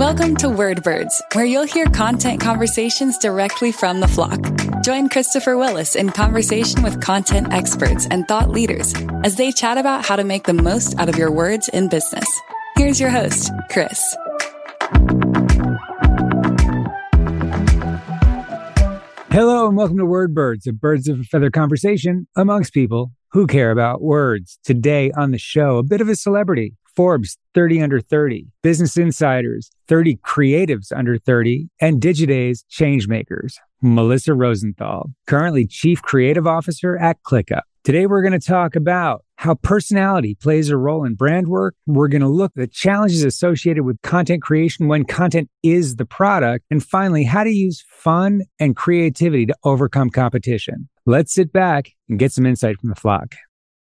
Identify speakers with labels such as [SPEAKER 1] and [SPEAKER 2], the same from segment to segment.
[SPEAKER 1] Welcome to Wordbirds, where you'll hear content conversations directly from the flock. Join Christopher Willis in conversation with content experts and thought leaders as they chat about how to make the most out of your words in business. Here's your host, Chris.
[SPEAKER 2] Hello and welcome to Wordbirds, a birds of a feather conversation amongst people who care about words. Today on the show, a bit of a celebrity. Forbes 30 under 30, Business Insiders 30 creatives under 30, and Digiday's changemakers. Melissa Rosenthal, currently Chief Creative Officer at ClickUp. Today, we're going to talk about how personality plays a role in brand work. We're going to look at the challenges associated with content creation when content is the product. And finally, how to use fun and creativity to overcome competition. Let's sit back and get some insight from the flock.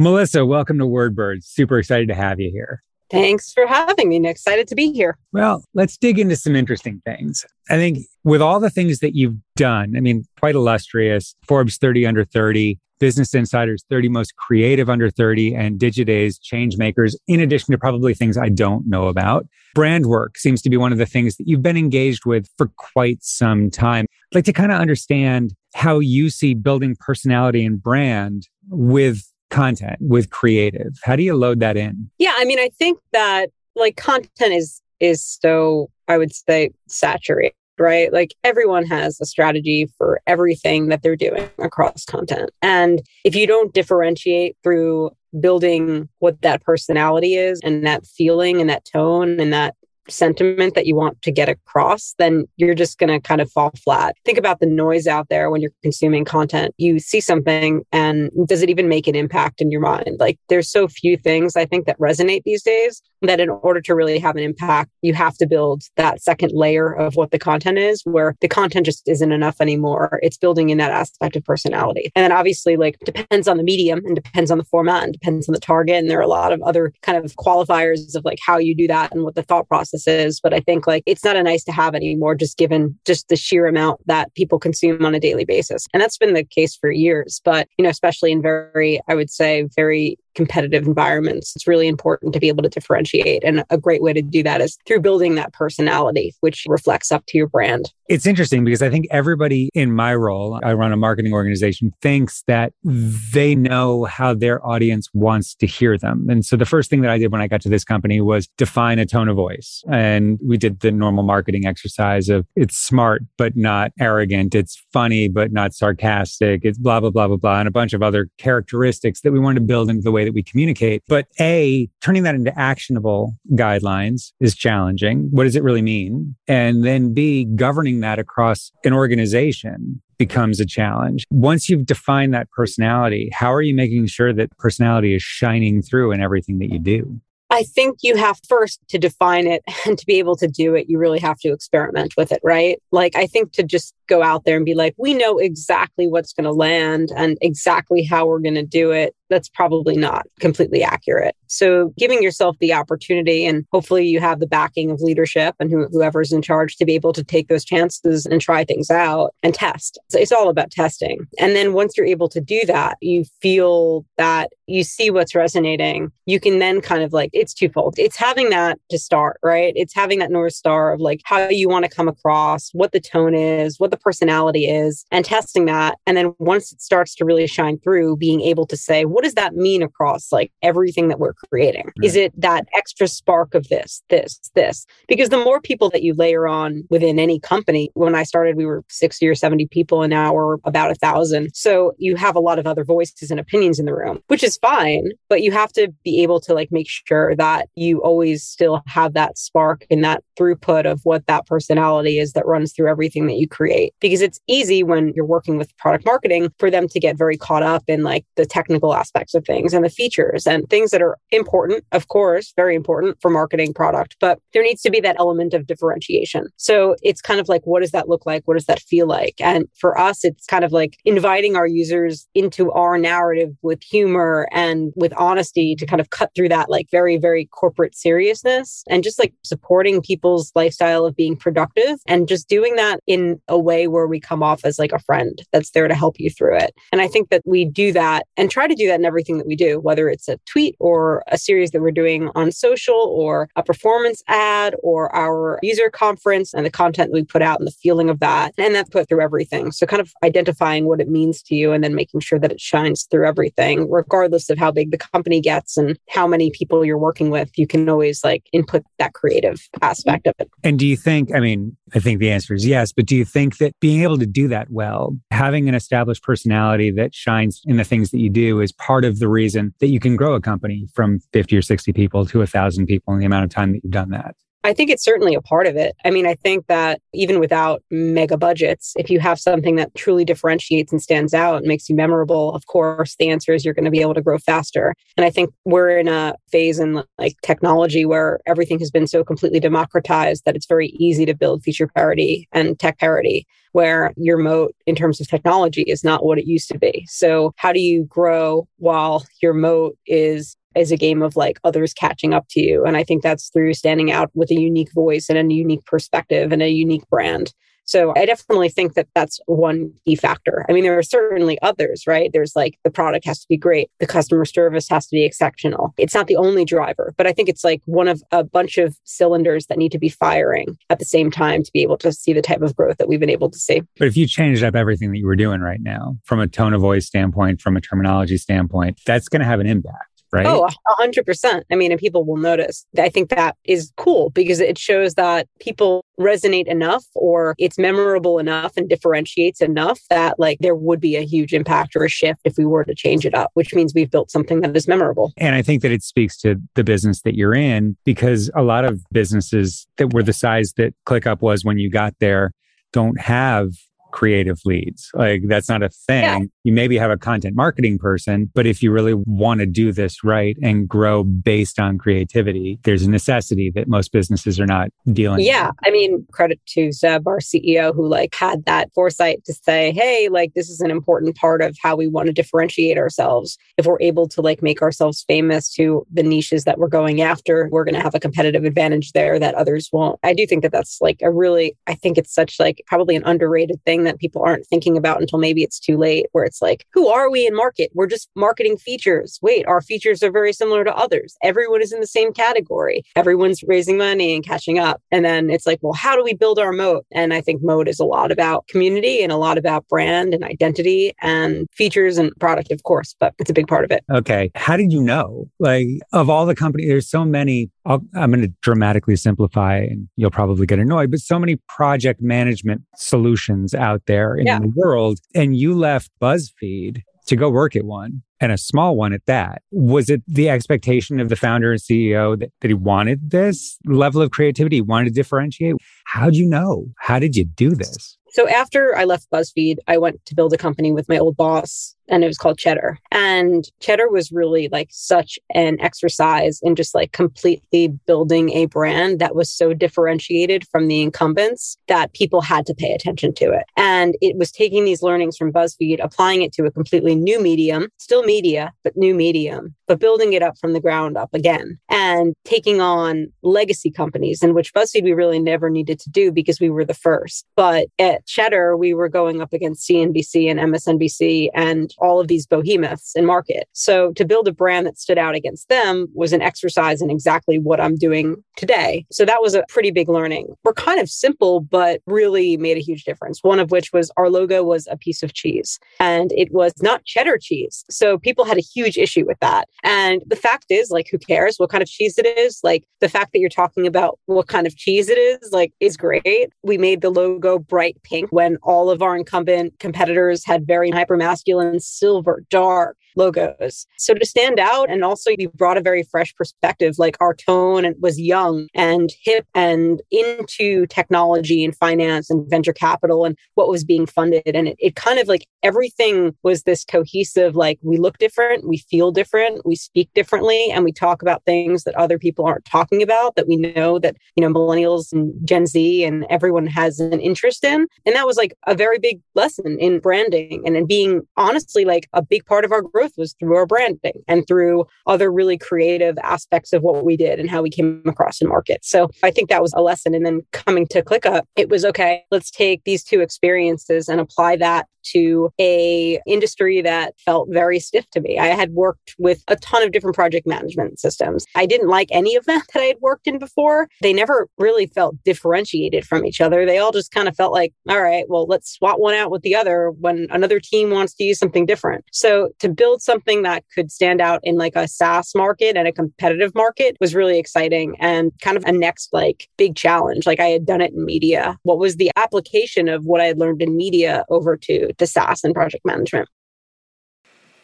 [SPEAKER 2] Melissa, welcome to Wordbirds. Super excited to have you here.
[SPEAKER 3] Thanks for having me. Excited to be here.
[SPEAKER 2] Well, let's dig into some interesting things. I think with all the things that you've done, I mean, quite illustrious, Forbes 30 under 30, Business Insider's 30 most creative under 30, and Digiday's change makers, in addition to probably things I don't know about. Brand work seems to be one of the things that you've been engaged with for quite some time. I'd like to kind of understand how you see building personality and brand with content with creative? How do you load that in?
[SPEAKER 3] Yeah, I mean, I think that like content is is so I would say saturated, right? Like everyone has a strategy for everything that they're doing across content. And if you don't differentiate through building what that personality is and that feeling and that tone and that sentiment that you want to get across, then you're just going to kind of fall flat. Think about the noise out there when you're consuming content. You see something and does it even make an impact in your mind? Like there's so few things I think that resonate these days that in order to really have an impact, you have to build that second layer of what the content is, where the content just isn't enough anymore. It's building in that aspect of personality. And then obviously, like, depends on the medium and depends on the format and depends on the target. And there are a lot of other kind of qualifiers of like how you do that and what the thought process is. But I think like it's not a nice to have anymore, just given just the sheer amount that people consume on a daily basis. And that's been the case for years. But, you know, especially in very, I would say, very competitive environments. It's really important to be able to differentiate. And a great way to do that is through building that personality, which reflects up to your brand.
[SPEAKER 2] It's interesting because I think everybody in my role, I run a marketing organization, thinks that they know how their audience wants to hear them. And so the first thing that I did when I got to this company was define a tone of voice. And we did the normal marketing exercise of it's smart, but not arrogant. It's funny, but not sarcastic. It's blah, blah, blah, blah, blah, and a bunch of other characteristics that we wanted to build into the way that we communicate. But A, turning that into actionable guidelines is challenging. What does it really mean? And then B, governing that across an organization becomes a challenge. Once you've defined that personality, how are you making sure that personality is shining through in everything that you do?
[SPEAKER 3] I think you have first to define it and to be able to do it, you really have to experiment with it, right? Like, I think to just go out there and be like, we know exactly what's going to land and exactly how we're going to do it that's probably not completely accurate. So giving yourself the opportunity and hopefully you have the backing of leadership and who, whoever's in charge to be able to take those chances and try things out and test. So it's all about testing. And then once you're able to do that, you feel that you see what's resonating. You can then kind of like, it's twofold. It's having that to start, right? It's having that North Star of like how you want to come across, what the tone is, what the personality is, and testing that. And then once it starts to really shine through, being able to say, what does that mean across like everything that we're creating? Right. Is it that extra spark of this, this, this? Because the more people that you layer on within any company, when I started, we were 60 or 70 people, and now we're about a thousand. So you have a lot of other voices and opinions in the room, which is fine, but you have to be able to like make sure that you always still have that spark and that throughput of what that personality is that runs through everything that you create. Because it's easy when you're working with product marketing for them to get very caught up in like the technical aspects aspects of things and the features and things that are important, of course, very important for marketing product, but there needs to be that element of differentiation. So it's kind of like, what does that look like? What does that feel like? And for us, it's kind of like inviting our users into our narrative with humor and with honesty to kind of cut through that like very, very corporate seriousness and just like supporting people's lifestyle of being productive and just doing that in a way way where we come off as like a friend that's there to help you through it. And I think that we do that and try to do that in everything that we do, whether it's a tweet or a series that we're doing on social or a performance ad or our user conference and the content that we put out and the feeling of that. And that put through everything. So kind of identifying what it means to you and then making sure that it shines through everything, regardless of how big the company gets and how many people you're working with. You can always like input that creative aspect of it.
[SPEAKER 2] And do you think, I mean, I think the answer is yes, but do you think that being able to do that well, having an established personality that shines in the things that you do is part of the reason that you can grow a company from 50 or 60 people to a thousand people in the amount of time that you've done that?
[SPEAKER 3] I think it's certainly a part of it. I mean, I think that even without mega budgets, if you have something that truly differentiates and stands out and makes you memorable, of course, the answer is you're going to be able to grow faster. And I think we're in a phase in like technology where everything has been so completely democratized that it's very easy to build feature parity and tech parity where your moat in terms of technology is not what it used to be. So, how do you grow while your moat is is a game of like others catching up to you. And I think that's through standing out with a unique voice and a unique perspective and a unique brand. So I definitely think that that's one key factor. I mean, there are certainly others, right? There's like the product has to be great, the customer service has to be exceptional. It's not the only driver, but I think it's like one of a bunch of cylinders that need to be firing at the same time to be able to see the type of growth that we've been able to see.
[SPEAKER 2] But if you changed up everything that you were doing right now from a tone of voice standpoint, from a terminology standpoint, that's going to have an impact Oh, right?
[SPEAKER 3] Oh, 100%. I mean, and people will notice. I think that is cool because it shows that people resonate enough or it's memorable enough and differentiates enough that like there would be a huge impact or a shift if we were to change it up, which means we've built something that is memorable.
[SPEAKER 2] And I think that it speaks to the business that you're in because a lot of businesses that were the size that ClickUp was when you got there don't have creative leads. Like that's not a thing. Yeah. You maybe have a content marketing person, but if you really want to do this right and grow based on creativity, there's a necessity that most businesses are not dealing
[SPEAKER 3] Yeah.
[SPEAKER 2] With.
[SPEAKER 3] I mean, credit to Zeb, our CEO, who like had that foresight to say, hey, like this is an important part of how we want to differentiate ourselves. If we're able to like make ourselves famous to the niches that we're going after, we're going to have a competitive advantage there that others won't. I do think that that's like a really, I think it's such like probably an underrated thing thing that people aren't thinking about until maybe it's too late, where it's like, who are we in market? We're just marketing features. Wait, our features are very similar to others. Everyone is in the same category. Everyone's raising money and catching up. And then it's like, well, how do we build our moat? And I think moat is a lot about community and a lot about brand and identity and features and product, of course, but it's a big part of it.
[SPEAKER 2] Okay. How did you know? Like, of all the companies, there's so many i am going to dramatically simplify and you'll probably get annoyed, but so many project management solutions out there in yeah. the world. And you left BuzzFeed to go work at one and a small one at that. Was it the expectation of the founder and CEO that, that he wanted this level of creativity, he wanted to differentiate? How'd you know? How did you do this?
[SPEAKER 3] So after I left BuzzFeed, I went to build a company with my old boss and it was called Cheddar. And Cheddar was really like such an exercise in just like completely building a brand that was so differentiated from the incumbents that people had to pay attention to it. And it was taking these learnings from BuzzFeed, applying it to a completely new medium, still media, but new medium, but building it up from the ground up again and taking on legacy companies in which BuzzFeed we really never needed to do because we were the first. But at Cheddar, we were going up against CNBC and MSNBC and all of these behemoths in market. So to build a brand that stood out against them was an exercise in exactly what I'm doing today. So that was a pretty big learning. We're kind of simple, but really made a huge difference. One of which was our logo was a piece of cheese and it was not cheddar cheese. So people had a huge issue with that. And the fact is, like, who cares what kind of cheese it is? Like, the fact that you're talking about what kind of cheese it is, like, is great. We made the logo bright pink when all of our incumbent competitors had very hyper masculine silver, dark logos. So to stand out and also we brought a very fresh perspective, like our tone was young and hip and into technology and finance and venture capital and what was being funded. And it, it kind of like everything was this cohesive, like we look different, we feel different, we speak differently, and we talk about things that other people aren't talking about that we know that, you know, millennials and Gen Z and everyone has an interest in. And that was like a very big lesson in branding and in being honestly like a big part of our growth was through our branding and through other really creative aspects of what we did and how we came across in market. So I think that was a lesson. And then coming to ClickUp, it was okay, let's take these two experiences and apply that to a industry that felt very stiff to me. I had worked with a ton of different project management systems. I didn't like any of them that I had worked in before. They never really felt differentiated from each other. They all just kind of felt like, all right, well, let's swap one out with the other when another team wants to use something different. So to build something that could stand out in like a SaaS market and a competitive market was really exciting and kind of a next like big challenge. Like I had done it in media. What was the application of what I had learned in media over to to SaaS and project management.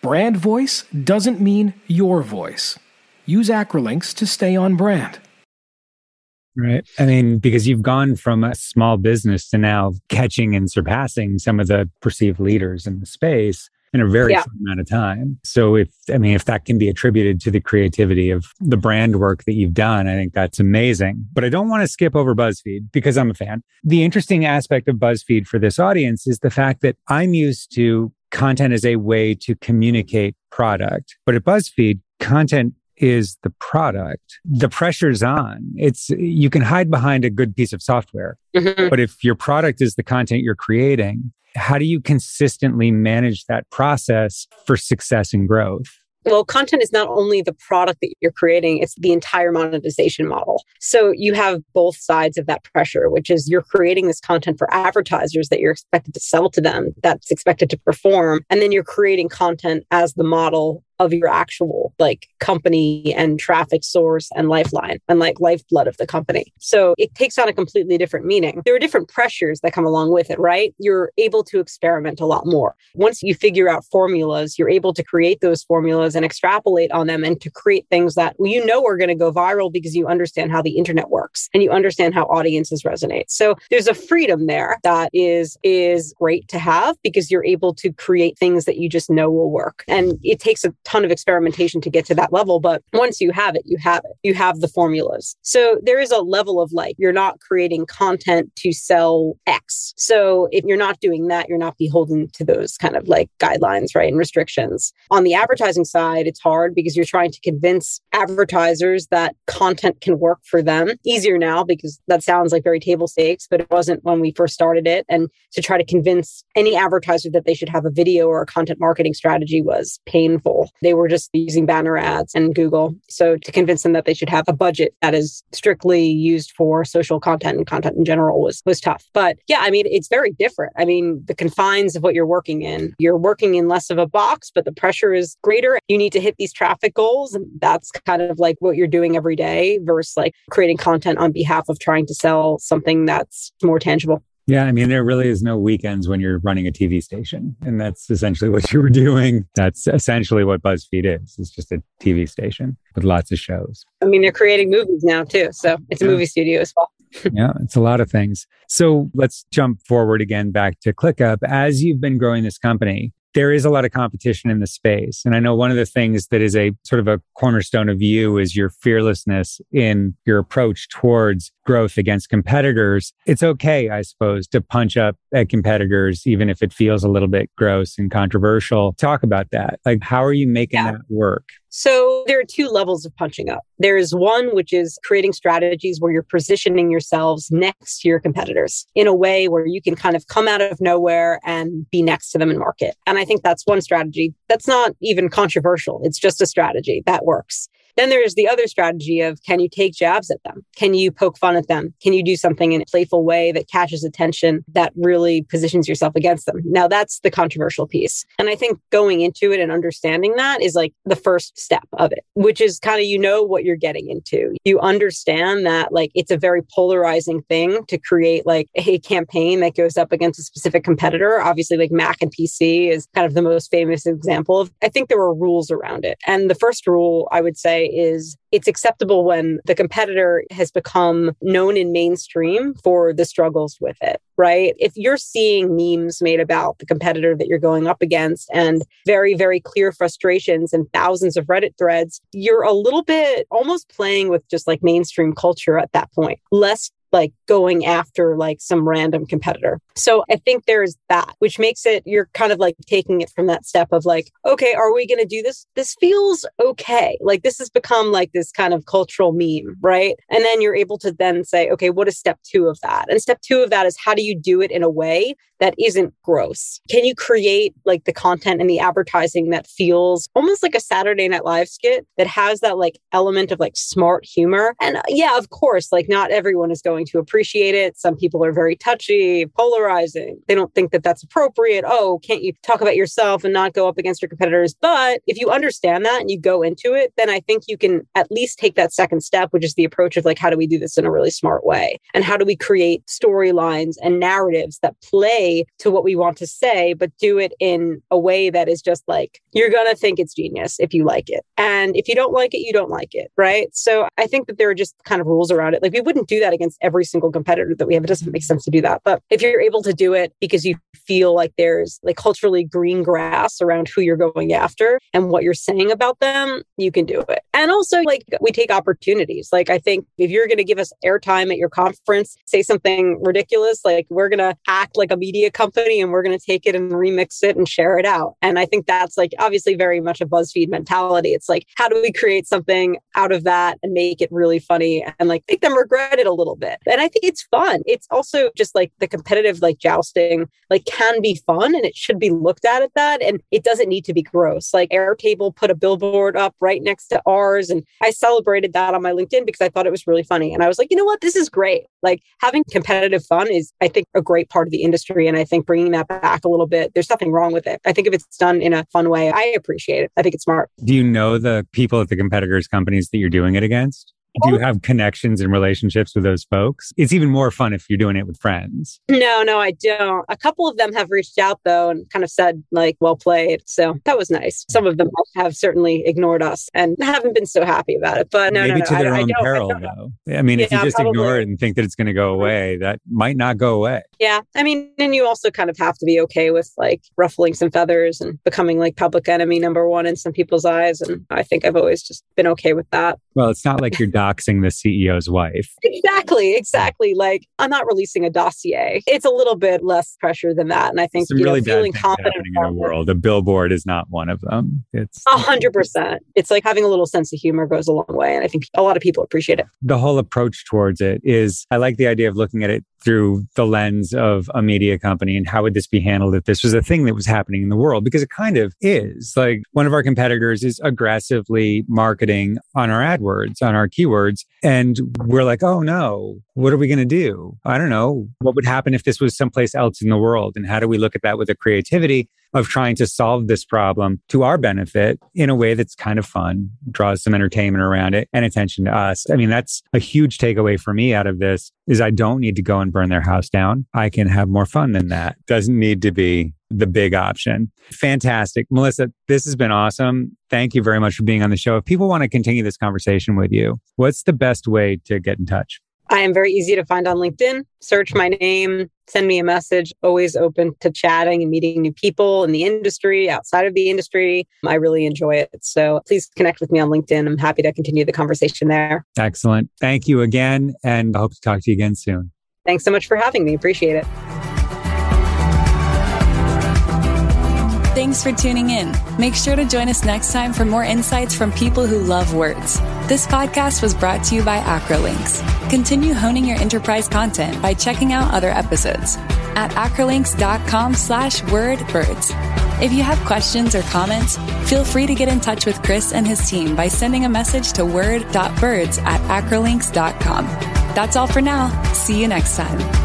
[SPEAKER 4] Brand voice doesn't mean your voice. Use Acrolinx to stay on brand.
[SPEAKER 2] Right. I mean, because you've gone from a small business to now catching and surpassing some of the perceived leaders in the space in a very yeah. short amount of time. So if I mean if that can be attributed to the creativity of the brand work that you've done, I think that's amazing. But I don't want to skip over BuzzFeed because I'm a fan. The interesting aspect of BuzzFeed for this audience is the fact that I'm used to content as a way to communicate product. But at BuzzFeed, content is the product. The pressure's on. It's you can hide behind a good piece of software. Mm-hmm. But if your product is the content you're creating, how do you consistently manage that process for success and growth?
[SPEAKER 3] Well, content is not only the product that you're creating, it's the entire monetization model. So you have both sides of that pressure, which is you're creating this content for advertisers that you're expected to sell to them, that's expected to perform. And then you're creating content as the model of your actual like company and traffic source and lifeline and like lifeblood of the company. So it takes on a completely different meaning. There are different pressures that come along with it, right? You're able to experiment a lot more. Once you figure out formulas, you're able to create those formulas and extrapolate on them and to create things that you know are going to go viral because you understand how the internet works and you understand how audiences resonate. So there's a freedom there that is is great to have because you're able to create things that you just know will work. And it takes a ton of experimentation to get to that level. But once you have it, you have it. You have the formulas. So there is a level of like, you're not creating content to sell X. So if you're not doing that, you're not beholden to those kind of like guidelines, right? And restrictions. On the advertising side, it's hard because you're trying to convince advertisers that content can work for them. Easier now because that sounds like very table stakes, but it wasn't when we first started it. And to try to convince any advertiser that they should have a video or a content marketing strategy was painful. They were just using banner ads and Google. So to convince them that they should have a budget that is strictly used for social content and content in general was was tough. But yeah, I mean, it's very different. I mean, the confines of what you're working in, you're working in less of a box, but the pressure is greater. You need to hit these traffic goals. And that's kind of like what you're doing every day versus like creating content on behalf of trying to sell something that's more tangible.
[SPEAKER 2] Yeah, I mean, there really is no weekends when you're running a TV station. And that's essentially what you were doing. That's essentially what BuzzFeed is. It's just a TV station with lots of shows.
[SPEAKER 3] I mean, they're creating movies now too. So it's a movie studio as well.
[SPEAKER 2] yeah, it's a lot of things. So let's jump forward again back to ClickUp. As you've been growing this company, there is a lot of competition in the space. And I know one of the things that is a sort of a cornerstone of you is your fearlessness in your approach towards growth against competitors. It's okay, I suppose, to punch up at competitors, even if it feels a little bit gross and controversial. Talk about that. Like, how are you making yeah. that work?
[SPEAKER 3] So there are two levels of punching up. There is one, which is creating strategies where you're positioning yourselves next to your competitors in a way where you can kind of come out of nowhere and be next to them in market. And I think that's one strategy that's not even controversial. It's just a strategy that works. Then there's the other strategy of can you take jabs at them? Can you poke fun at them? Can you do something in a playful way that catches attention that really positions yourself against them? Now that's the controversial piece. And I think going into it and understanding that is like the first step of it, which is kind of you know what you're getting into. You understand that like it's a very polarizing thing to create like a campaign that goes up against a specific competitor. Obviously, like Mac and PC is kind of the most famous example of I think there were rules around it. And the first rule I would say is it's acceptable when the competitor has become known in mainstream for the struggles with it, right? If you're seeing memes made about the competitor that you're going up against and very, very clear frustrations and thousands of Reddit threads, you're a little bit almost playing with just like mainstream culture at that point. Less like going after like some random competitor. So I think there's that, which makes it, you're kind of like taking it from that step of like, okay, are we going to do this? This feels okay. Like this has become like this kind of cultural meme, right? And then you're able to then say, okay, what is step two of that? And step two of that is how do you do it in a way that isn't gross? Can you create like the content and the advertising that feels almost like a Saturday Night Live skit that has that like element of like smart humor? And yeah, of course, like not everyone is going to appreciate it. Some people are very touchy, polarizing. They don't think that that's appropriate. Oh, can't you talk about yourself and not go up against your competitors? But if you understand that and you go into it, then I think you can at least take that second step, which is the approach of like, how do we do this in a really smart way? And how do we create storylines and narratives that play to what we want to say, but do it in a way that is just like, you're going to think it's genius if you like it. And if you don't like it, you don't like it. Right. So I think that there are just kind of rules around it. Like we wouldn't do that against every single competitor that we have. It doesn't make sense to do that. But if you're able to do it because you feel like there's like culturally green grass around who you're going after and what you're saying about them, you can do it. And also, like, we take opportunities. Like, I think if you're going to give us airtime at your conference, say something ridiculous, like, we're going to act like a media company and we're going to take it and remix it and share it out. And I think that's like obviously very much a BuzzFeed mentality. It's like, how do we create something out of that and make it really funny and like make them regret it a little bit? And I think it's fun. It's also just like the competitive, like jousting, like can be fun and it should be looked at at that. And it doesn't need to be gross. Like Airtable put a billboard up right next to ours. And I celebrated that on my LinkedIn because I thought it was really funny. And I was like, you know what? This is great. Like having competitive fun is, I think, a great part of the industry. And I think bringing that back a little bit, there's nothing wrong with it. I think if it's done in a fun way, I appreciate it. I think it's smart.
[SPEAKER 2] Do you know the people at the competitors' companies that you're doing it against? Do you oh. have connections and relationships with those folks? It's even more fun if you're doing it with friends.
[SPEAKER 3] No, no, I don't. A couple of them have reached out though and kind of said, like, well played. So that was nice. Some of them have certainly ignored us and haven't been so happy about it. But no,
[SPEAKER 2] maybe
[SPEAKER 3] no,
[SPEAKER 2] to their
[SPEAKER 3] I,
[SPEAKER 2] own
[SPEAKER 3] I
[SPEAKER 2] peril, though. I mean, yeah, if you just probably. ignore it and think that it's going to go mm-hmm. away, that might not go away.
[SPEAKER 3] Yeah. I mean, and you also kind of have to be okay with like ruffling some feathers and becoming like public enemy number one in some people's eyes. And I think I've always just been okay with that.
[SPEAKER 2] Well, it's not like you're doxing the CEO's wife.
[SPEAKER 3] Exactly, exactly. Like I'm not releasing a dossier. It's a little bit less pressure than that. And I think
[SPEAKER 2] Some
[SPEAKER 3] you
[SPEAKER 2] really
[SPEAKER 3] know, feeling confident
[SPEAKER 2] in the world. A billboard is not one of them. It's
[SPEAKER 3] a hundred percent. It's like having a little sense of humor goes a long way. And I think a lot of people appreciate it.
[SPEAKER 2] The whole approach towards it is I like the idea of looking at it through the lens of a media company and how would this be handled if this was a thing that was happening in the world? Because it kind of is. Like one of our competitors is aggressively marketing on our AdWords, on our keywords. And we're like, oh no, what are we going to do? I don't know. What would happen if this was someplace else in the world? And how do we look at that with a creativity of trying to solve this problem to our benefit in a way that's kind of fun, draws some entertainment around it and attention to us. I mean, that's a huge takeaway for me out of this is I don't need to go and burn their house down. I can have more fun than that. Doesn't need to be the big option. Fantastic. Melissa, this has been awesome. Thank you very much for being on the show. If people want to continue this conversation with you, what's the best way to get in touch?
[SPEAKER 3] I am very easy to find on LinkedIn. Search my name, send me a message. Always open to chatting and meeting new people in the industry, outside of the industry. I really enjoy it. So please connect with me on LinkedIn. I'm happy to continue the conversation there.
[SPEAKER 2] Excellent. Thank you again. And I hope to talk to you again soon.
[SPEAKER 3] Thanks so much for having me. Appreciate it.
[SPEAKER 1] Thanks for tuning in. Make sure to join us next time for more insights from people who love words. This podcast was brought to you by Acrolinx. Continue honing your enterprise content by checking out other episodes at acrolinx.com slash wordbirds. If you have questions or comments, feel free to get in touch with Chris and his team by sending a message to word.birds at acrolinx.com. That's all for now. See you next time.